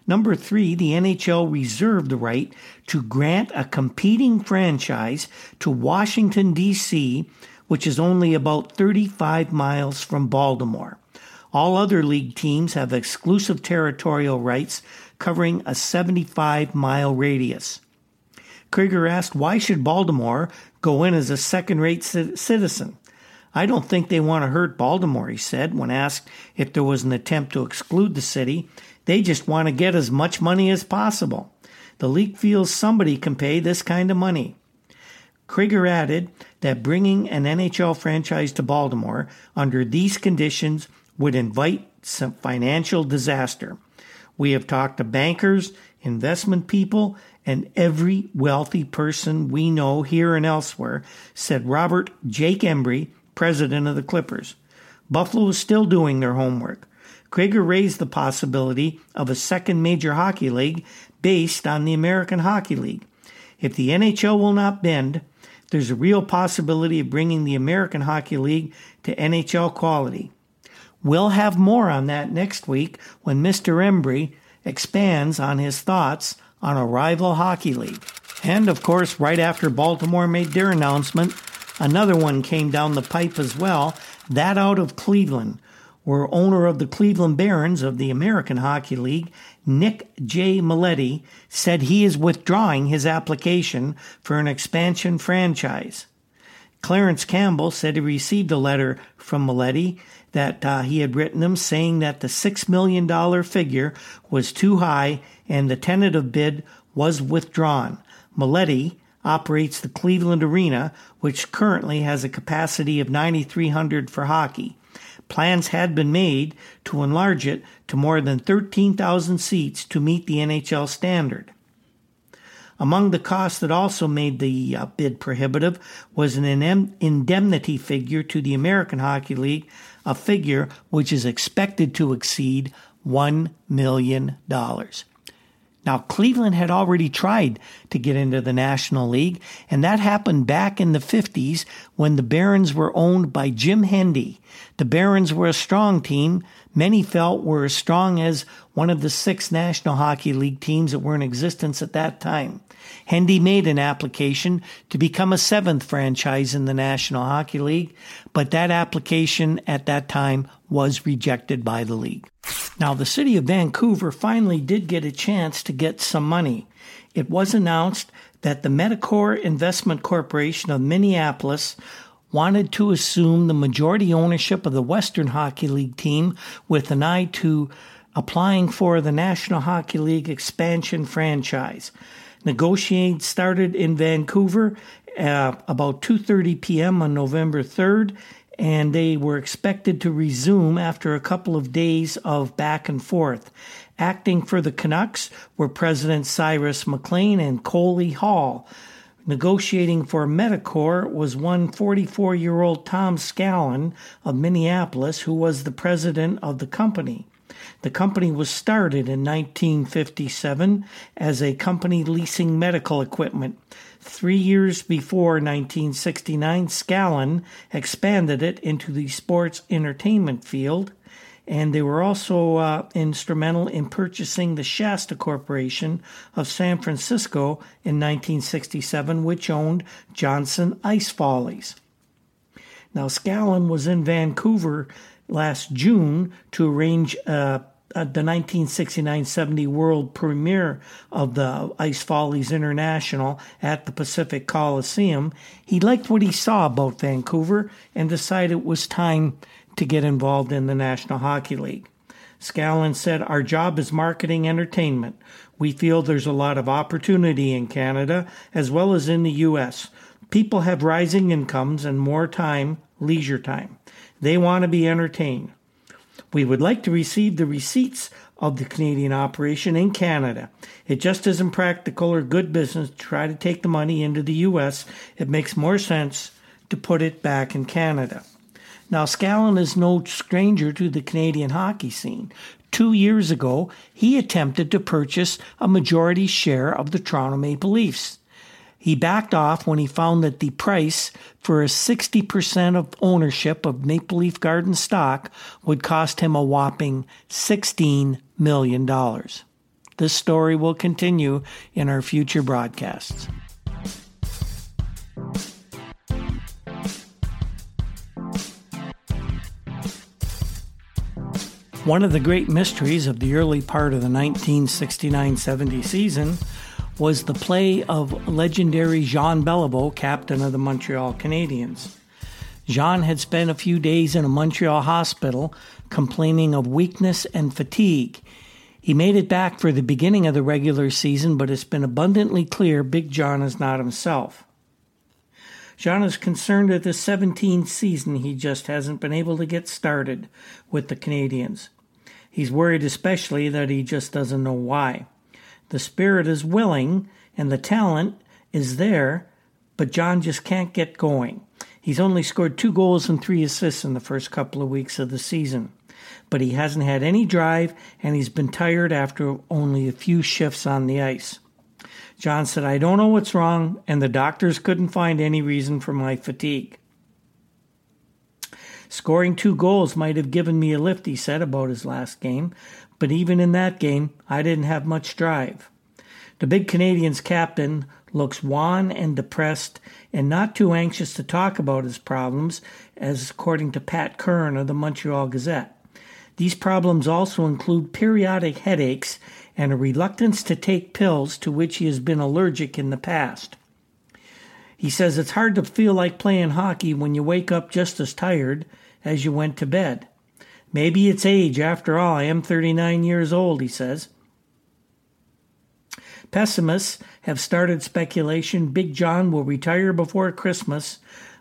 Number three, the NHL reserved the right to grant a competing franchise to Washington, D.C., which is only about 35 miles from Baltimore. All other league teams have exclusive territorial rights covering a 75 mile radius. Krieger asked, Why should Baltimore go in as a second rate citizen? I don't think they want to hurt Baltimore, he said, when asked if there was an attempt to exclude the city. They just want to get as much money as possible. The league feels somebody can pay this kind of money. Krieger added that bringing an NHL franchise to Baltimore under these conditions would invite some financial disaster. We have talked to bankers, investment people, and every wealthy person we know here and elsewhere, said Robert Jake Embry, president of the Clippers. Buffalo is still doing their homework. Krieger raised the possibility of a second major hockey league based on the American Hockey League. If the NHL will not bend, there's a real possibility of bringing the American Hockey League to NHL quality. We'll have more on that next week when Mr. Embry expands on his thoughts on a rival hockey league. And of course, right after Baltimore made their announcement, another one came down the pipe as well, that out of Cleveland, where owner of the Cleveland Barons of the American Hockey League, Nick J. Mileti, said he is withdrawing his application for an expansion franchise. Clarence Campbell said he received a letter from Mileti that uh, he had written him saying that the $6 million figure was too high and the tentative bid was withdrawn. Mileti operates the Cleveland Arena, which currently has a capacity of 9,300 for hockey. Plans had been made to enlarge it to more than 13,000 seats to meet the NHL standard. Among the costs that also made the uh, bid prohibitive was an indemnity figure to the American Hockey League, a figure which is expected to exceed $1 million. Now, Cleveland had already tried to get into the National League, and that happened back in the 50s when the Barons were owned by Jim Hendy. The Barons were a strong team, many felt were as strong as one of the six National Hockey League teams that were in existence at that time. Hendy made an application to become a seventh franchise in the National Hockey League, but that application at that time was rejected by the league. Now, the city of Vancouver finally did get a chance to get some money. It was announced that the Medicor Investment Corporation of Minneapolis wanted to assume the majority ownership of the Western Hockey League team with an eye to applying for the National Hockey League expansion franchise. Negotiating started in Vancouver uh, about 2:30 p.m. on November 3rd and they were expected to resume after a couple of days of back and forth. Acting for the Canucks were President Cyrus McLean and Coley Hall. Negotiating for Medicor was one 44 year old Tom Scallon of Minneapolis, who was the president of the company. The company was started in 1957 as a company leasing medical equipment. Three years before 1969, Scallon expanded it into the sports entertainment field, and they were also uh, instrumental in purchasing the Shasta Corporation of San Francisco in 1967, which owned Johnson Ice Follies. Now, Scallon was in Vancouver last June to arrange uh, uh, the 1969-70 world premiere of the Ice Follies International at the Pacific Coliseum, he liked what he saw about Vancouver and decided it was time to get involved in the National Hockey League. Scallon said, Our job is marketing entertainment. We feel there's a lot of opportunity in Canada as well as in the U.S. People have rising incomes and more time, leisure time. They want to be entertained. We would like to receive the receipts of the Canadian operation in Canada. It just isn't practical or good business to try to take the money into the U.S. It makes more sense to put it back in Canada. Now, Scallon is no stranger to the Canadian hockey scene. Two years ago, he attempted to purchase a majority share of the Toronto Maple Leafs. He backed off when he found that the price for a 60% of ownership of Maple Leaf Garden stock would cost him a whopping $16 million. This story will continue in our future broadcasts. One of the great mysteries of the early part of the 1969 70 season was the play of legendary Jean Beliveau, captain of the Montreal Canadiens. Jean had spent a few days in a Montreal hospital complaining of weakness and fatigue. He made it back for the beginning of the regular season, but it's been abundantly clear Big John is not himself. John is concerned that the 17th season he just hasn't been able to get started with the Canadiens. He's worried especially that he just doesn't know why. The spirit is willing and the talent is there, but John just can't get going. He's only scored two goals and three assists in the first couple of weeks of the season, but he hasn't had any drive and he's been tired after only a few shifts on the ice. John said, I don't know what's wrong, and the doctors couldn't find any reason for my fatigue. Scoring two goals might have given me a lift, he said about his last game, but even in that game, I didn't have much drive. The big Canadian's captain looks wan and depressed and not too anxious to talk about his problems, as according to Pat Kern of the Montreal Gazette. These problems also include periodic headaches and a reluctance to take pills to which he has been allergic in the past. He says it's hard to feel like playing hockey when you wake up just as tired as you went to bed. Maybe it's age. After all, I am 39 years old, he says. Pessimists have started speculation Big John will retire before Christmas,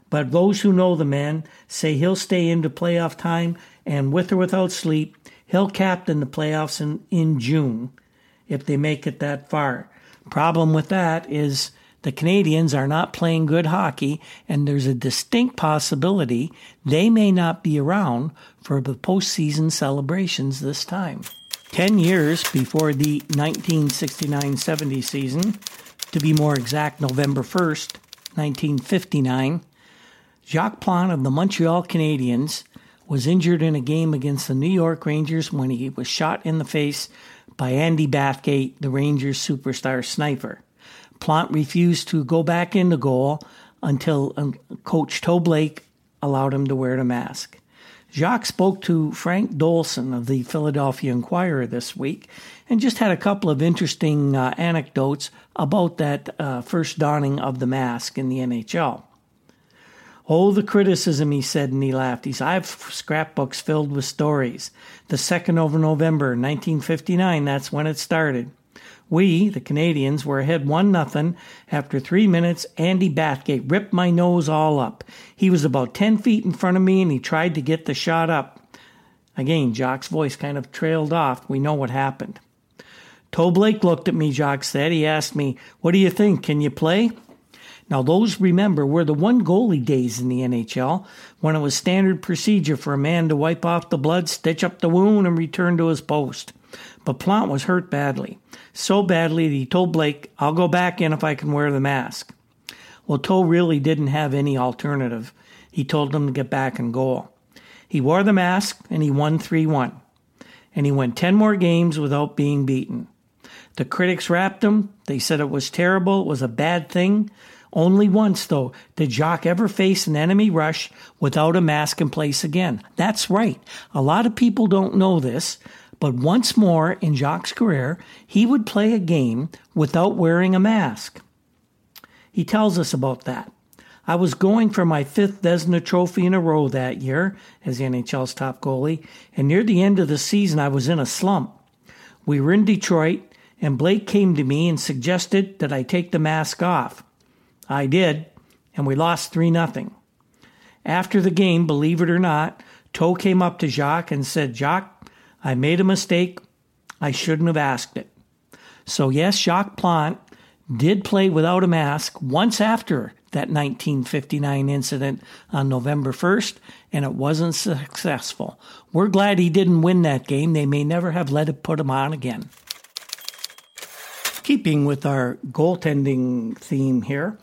but those who know the man say he'll stay into playoff time and with or without sleep, he'll captain the playoffs in, in June if they make it that far. Problem with that is the Canadiens are not playing good hockey, and there's a distinct possibility they may not be around for the postseason celebrations this time. Ten years before the 1969 70 season, to be more exact, November 1st, 1959, Jacques Plante of the Montreal Canadiens was injured in a game against the New York Rangers when he was shot in the face by Andy Bathgate, the Rangers superstar sniper. Plante refused to go back into goal until um, Coach Toe Blake allowed him to wear the mask. Jacques spoke to Frank Dolson of the Philadelphia Inquirer this week and just had a couple of interesting uh, anecdotes about that uh, first donning of the mask in the NHL. Oh, the criticism, he said, and he laughed. He said, I have scrapbooks filled with stories. The 2nd of November, 1959, that's when it started. We, the Canadiens, were ahead 1 nothing. After three minutes, Andy Bathgate ripped my nose all up. He was about 10 feet in front of me and he tried to get the shot up. Again, Jacques' voice kind of trailed off. We know what happened. Toe Blake looked at me, Jock said. He asked me, What do you think? Can you play? Now, those, remember, were the one goalie days in the NHL when it was standard procedure for a man to wipe off the blood, stitch up the wound, and return to his post. But Plante was hurt badly. So badly that he told Blake, I'll go back in if I can wear the mask. Well, Toe really didn't have any alternative. He told him to get back in goal. He wore the mask and he won 3 1. And he went 10 more games without being beaten. The critics rapped him. They said it was terrible, it was a bad thing. Only once, though, did Jacques ever face an enemy rush without a mask in place again. That's right. A lot of people don't know this, but once more in Jacques' career, he would play a game without wearing a mask. He tells us about that. I was going for my fifth Vezina trophy in a row that year as the NHL's top goalie, and near the end of the season, I was in a slump. We were in Detroit, and Blake came to me and suggested that I take the mask off. I did, and we lost 3 0. After the game, believe it or not, Toe came up to Jacques and said, Jacques, I made a mistake. I shouldn't have asked it. So, yes, Jacques Plante did play without a mask once after that 1959 incident on November 1st, and it wasn't successful. We're glad he didn't win that game. They may never have let it put him on again. Keeping with our goaltending theme here,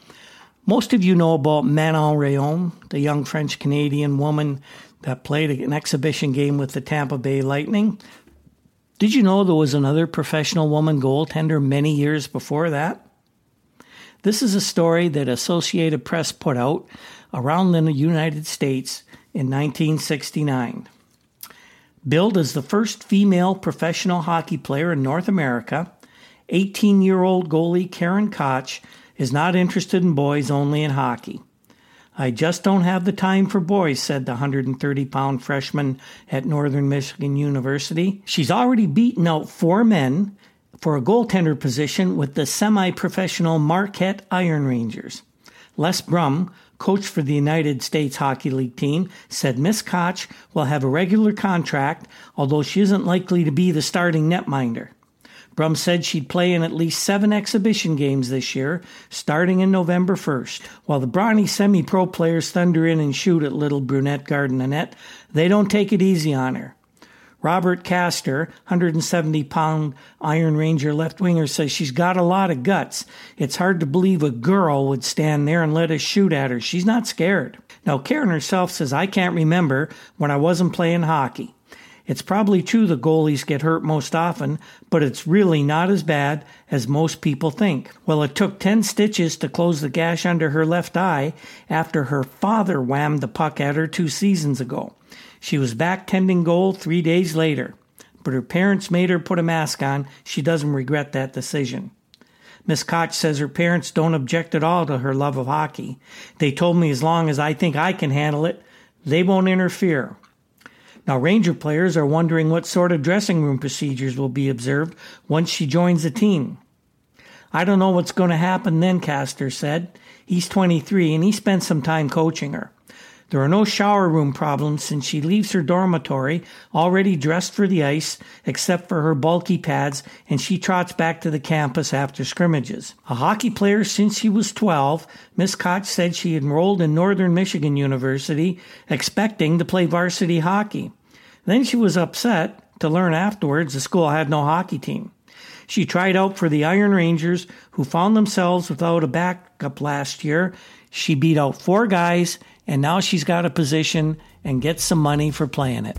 most of you know about Manon Rhéaume, the young French Canadian woman that played an exhibition game with the Tampa Bay Lightning. Did you know there was another professional woman goaltender many years before that? This is a story that Associated Press put out around the United States in 1969. Billed as the first female professional hockey player in North America, 18 year old goalie Karen Koch is not interested in boys only in hockey. I just don't have the time for boys, said the 130 pound freshman at Northern Michigan University. She's already beaten out four men for a goaltender position with the semi professional Marquette Iron Rangers. Les Brum, coach for the United States Hockey League team, said Miss Koch will have a regular contract, although she isn't likely to be the starting netminder. Brum said she'd play in at least seven exhibition games this year, starting in November 1st. While the brawny semi pro players thunder in and shoot at little brunette Gardner-Annette, they don't take it easy on her. Robert Castor, 170 pound Iron Ranger left winger, says she's got a lot of guts. It's hard to believe a girl would stand there and let us shoot at her. She's not scared. Now, Karen herself says, I can't remember when I wasn't playing hockey. It's probably true the goalies get hurt most often, but it's really not as bad as most people think. Well, it took 10 stitches to close the gash under her left eye after her father whammed the puck at her two seasons ago. She was back tending goal three days later, but her parents made her put a mask on. She doesn't regret that decision. Miss Koch says her parents don't object at all to her love of hockey. They told me as long as I think I can handle it, they won't interfere. Now, Ranger players are wondering what sort of dressing room procedures will be observed once she joins the team. I don't know what's going to happen then, Castor said. He's 23 and he spent some time coaching her. There are no shower room problems since she leaves her dormitory already dressed for the ice, except for her bulky pads, and she trots back to the campus after scrimmages. A hockey player since she was 12, Miss Koch said she enrolled in Northern Michigan University expecting to play varsity hockey. Then she was upset to learn afterwards the school had no hockey team. She tried out for the Iron Rangers, who found themselves without a backup last year. She beat out four guys and now she's got a position and gets some money for playing it.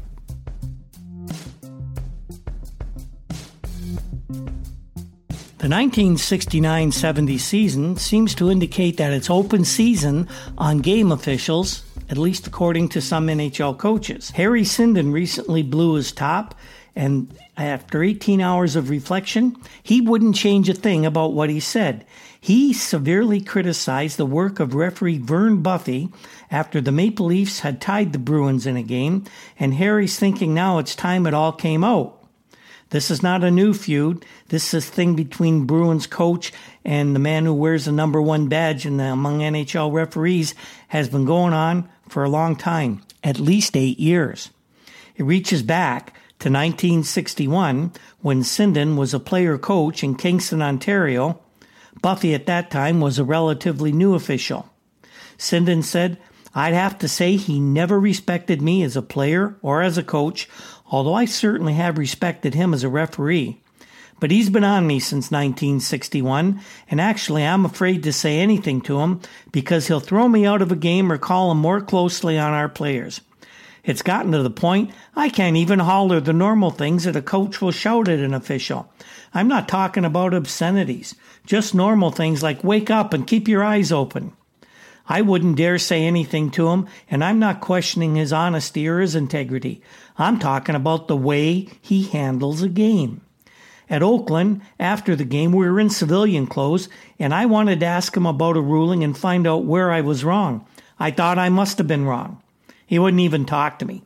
The 1969 70 season seems to indicate that it's open season on game officials, at least according to some NHL coaches. Harry Sinden recently blew his top, and after 18 hours of reflection, he wouldn't change a thing about what he said. He severely criticized the work of referee Vern Buffey after the Maple Leafs had tied the Bruins in a game, and Harry's thinking now it's time it all came out. This is not a new feud. This is a thing between Bruins coach and the man who wears the number one badge the, among NHL referees has been going on for a long time, at least eight years. It reaches back to 1961 when Sinden was a player coach in Kingston, Ontario, Buffey at that time was a relatively new official. Sinden said, I'd have to say he never respected me as a player or as a coach, although I certainly have respected him as a referee. But he's been on me since 1961, and actually I'm afraid to say anything to him because he'll throw me out of a game or call him more closely on our players. It's gotten to the point I can't even holler the normal things that a coach will shout at an official. I'm not talking about obscenities, just normal things like wake up and keep your eyes open. I wouldn't dare say anything to him, and I'm not questioning his honesty or his integrity. I'm talking about the way he handles a game. At Oakland, after the game, we were in civilian clothes, and I wanted to ask him about a ruling and find out where I was wrong. I thought I must have been wrong. He wouldn't even talk to me.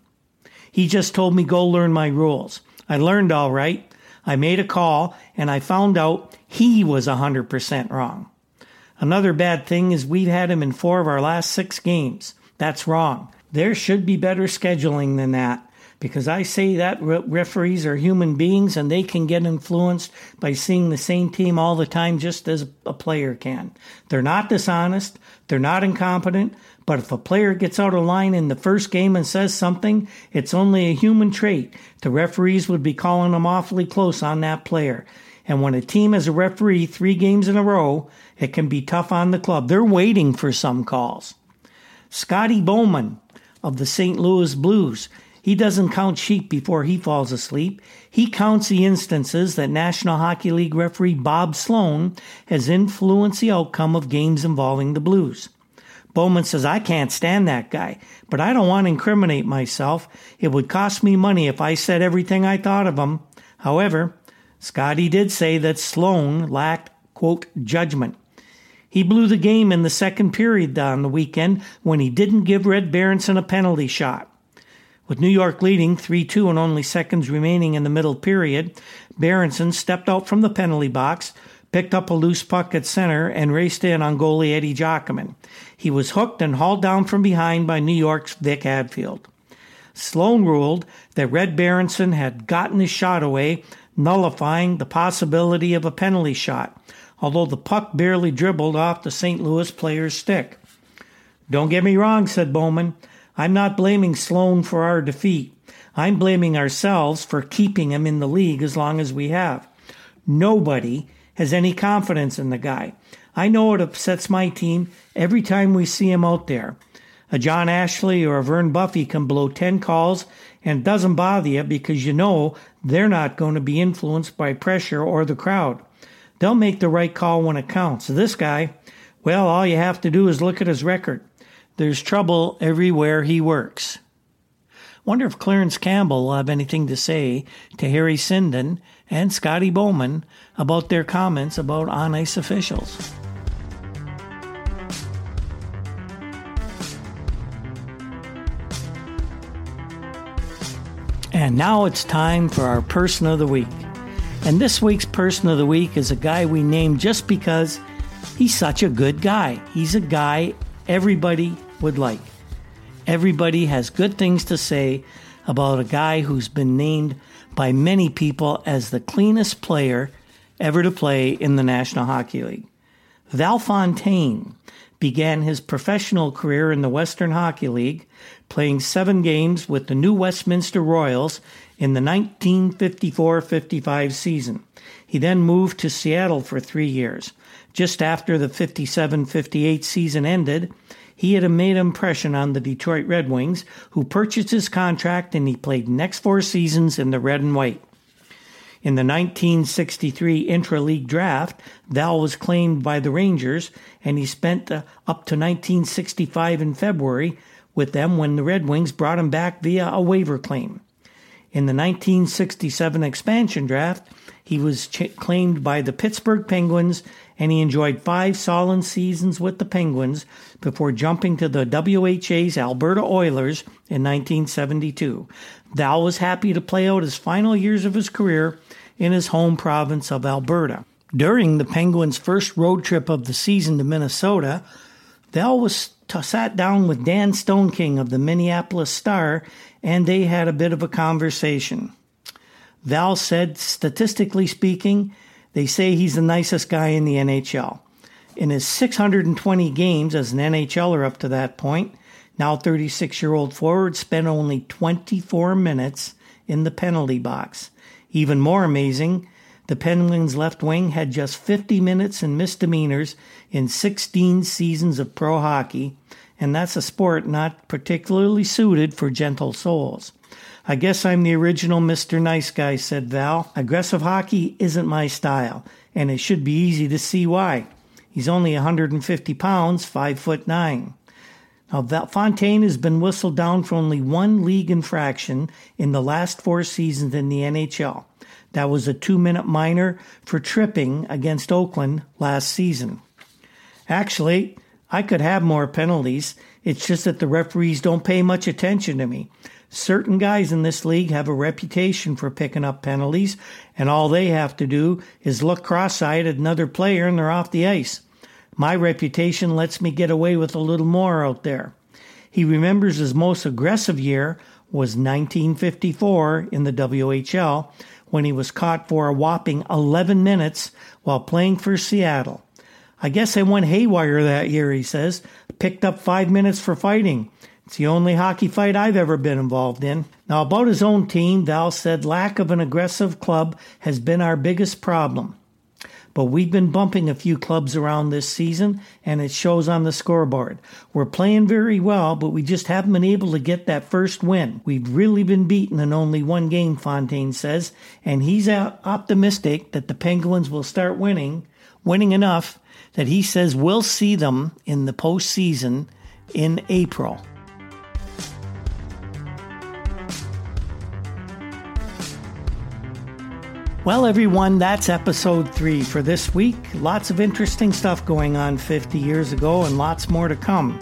He just told me go learn my rules. I learned all right. I made a call and I found out he was 100% wrong. Another bad thing is we've had him in four of our last six games. That's wrong. There should be better scheduling than that because I say that re- referees are human beings and they can get influenced by seeing the same team all the time just as a player can. They're not dishonest, they're not incompetent, but if a player gets out of line in the first game and says something, it's only a human trait. The referees would be calling them awfully close on that player. And when a team has a referee three games in a row, it can be tough on the club. They're waiting for some calls. Scotty Bowman of the St. Louis Blues he doesn't count sheep before he falls asleep. He counts the instances that National Hockey League referee Bob Sloan has influenced the outcome of games involving the Blues. Bowman says, I can't stand that guy, but I don't want to incriminate myself. It would cost me money if I said everything I thought of him. However, Scotty did say that Sloan lacked, quote, judgment. He blew the game in the second period on the weekend when he didn't give Red Berenson a penalty shot. With New York leading 3 2 and only seconds remaining in the middle period, Berenson stepped out from the penalty box, picked up a loose puck at center, and raced in on goalie Eddie Giacomin. He was hooked and hauled down from behind by New York's Vic Hadfield. Sloan ruled that Red Berenson had gotten his shot away, nullifying the possibility of a penalty shot, although the puck barely dribbled off the St. Louis player's stick. Don't get me wrong, said Bowman. I'm not blaming Sloan for our defeat. I'm blaming ourselves for keeping him in the league as long as we have. Nobody has any confidence in the guy. I know it upsets my team every time we see him out there. A John Ashley or a Vern Buffey can blow 10 calls and doesn't bother you because you know they're not going to be influenced by pressure or the crowd. They'll make the right call when it counts. This guy, well, all you have to do is look at his record. There's trouble everywhere he works. Wonder if Clarence Campbell will have anything to say to Harry Sinden and Scotty Bowman about their comments about on ice officials. And now it's time for our person of the week. And this week's person of the week is a guy we named just because he's such a good guy. He's a guy everybody would like. Everybody has good things to say about a guy who's been named by many people as the cleanest player ever to play in the National Hockey League. Val Fonteyne began his professional career in the Western Hockey League, playing seven games with the New Westminster Royals in the 1954 55 season. He then moved to Seattle for three years. Just after the 57 58 season ended, he had made impression on the Detroit Red Wings, who purchased his contract and he played next four seasons in the red and white. In the 1963 intra-league draft, Val was claimed by the Rangers, and he spent uh, up to 1965 in February with them when the Red Wings brought him back via a waiver claim. In the 1967 expansion draft, he was ch- claimed by the Pittsburgh Penguins, and he enjoyed five solid seasons with the Penguins before jumping to the WHA's Alberta Oilers in 1972. Val was happy to play out his final years of his career in his home province of Alberta. During the Penguins' first road trip of the season to Minnesota, Val was t- sat down with Dan Stoneking of the Minneapolis Star and they had a bit of a conversation. Val said, statistically speaking, they say he's the nicest guy in the NHL. In his 620 games as an NHLer up to that point, now 36 year old forward spent only 24 minutes in the penalty box. Even more amazing, the Penguins left wing had just 50 minutes in misdemeanors in 16 seasons of pro hockey, and that's a sport not particularly suited for gentle souls. I guess I'm the original Mr. Nice Guy, said Val. Aggressive hockey isn't my style, and it should be easy to see why. He's only 150 pounds, 5 foot 9. Now, Fonteyne has been whistled down for only one league infraction in the last four seasons in the NHL. That was a two minute minor for tripping against Oakland last season. Actually, I could have more penalties. It's just that the referees don't pay much attention to me. Certain guys in this league have a reputation for picking up penalties, and all they have to do is look cross eyed at another player and they're off the ice. My reputation lets me get away with a little more out there. He remembers his most aggressive year was 1954 in the WHL when he was caught for a whopping 11 minutes while playing for Seattle. I guess I went haywire that year, he says. Picked up five minutes for fighting. It's the only hockey fight I've ever been involved in. Now, about his own team, Val said lack of an aggressive club has been our biggest problem. But we've been bumping a few clubs around this season, and it shows on the scoreboard. We're playing very well, but we just haven't been able to get that first win. We've really been beaten in only one game, Fonteyne says, and he's optimistic that the Penguins will start winning, winning enough that he says we'll see them in the postseason in April. Well, everyone, that's episode three for this week. Lots of interesting stuff going on 50 years ago and lots more to come.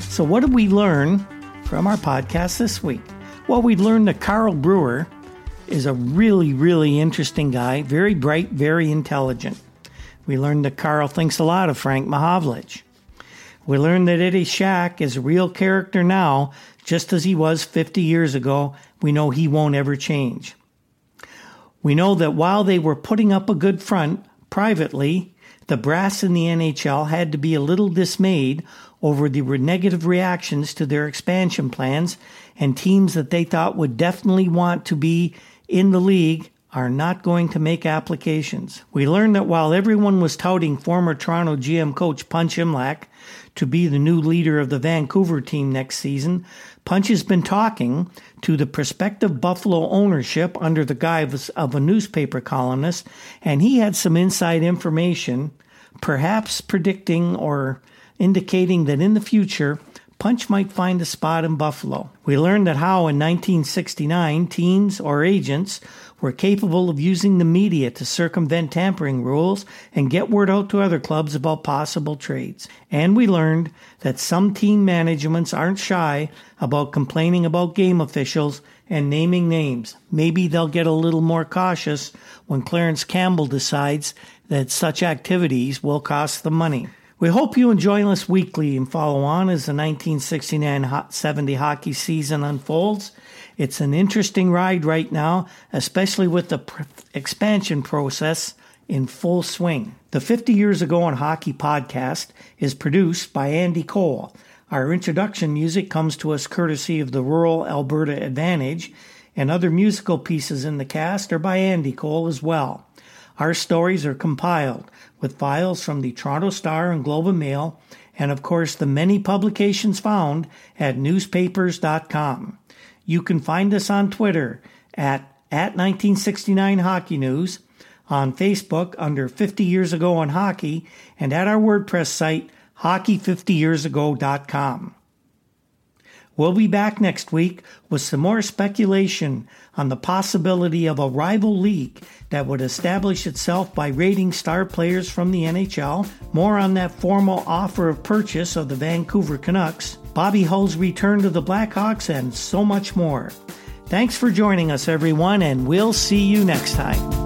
So, what did we learn from our podcast this week? Well, we learned that Carl Brewer is a really, really interesting guy, very bright, very intelligent. We learned that Carl thinks a lot of Frank Mahovlich. We learned that Eddie Shack is a real character now, just as he was 50 years ago. We know he won't ever change. We know that while they were putting up a good front privately, the brass in the NHL had to be a little dismayed over the negative reactions to their expansion plans, and teams that they thought would definitely want to be in the league are not going to make applications. We learned that while everyone was touting former Toronto GM coach Punch Imlach to be the new leader of the Vancouver team next season, Punch has been talking to the prospective Buffalo ownership under the guise of a newspaper columnist, and he had some inside information, perhaps predicting or indicating that in the future, Punch might find a spot in Buffalo. We learned that how in 1969 teams or agents were capable of using the media to circumvent tampering rules and get word out to other clubs about possible trades. And we learned that some team managements aren't shy about complaining about game officials and naming names. Maybe they'll get a little more cautious when Clarence Campbell decides that such activities will cost them money. We hope you enjoy us weekly and follow on as the 1969 70 hockey season unfolds. It's an interesting ride right now, especially with the pr- expansion process in full swing. The 50 Years Ago in Hockey podcast is produced by Andy Cole. Our introduction music comes to us courtesy of the Rural Alberta Advantage, and other musical pieces in the cast are by Andy Cole as well. Our stories are compiled with files from the Toronto Star and Globe and Mail, and of course the many publications found at newspapers.com. You can find us on Twitter at, at 1969 Hockey News, on Facebook under 50 Years Ago on Hockey, and at our WordPress site, hockey50yearsago.com. We'll be back next week with some more speculation on the possibility of a rival league that would establish itself by rating star players from the NHL, more on that formal offer of purchase of the Vancouver Canucks, Bobby Hull's return to the Blackhawks, and so much more. Thanks for joining us, everyone, and we'll see you next time.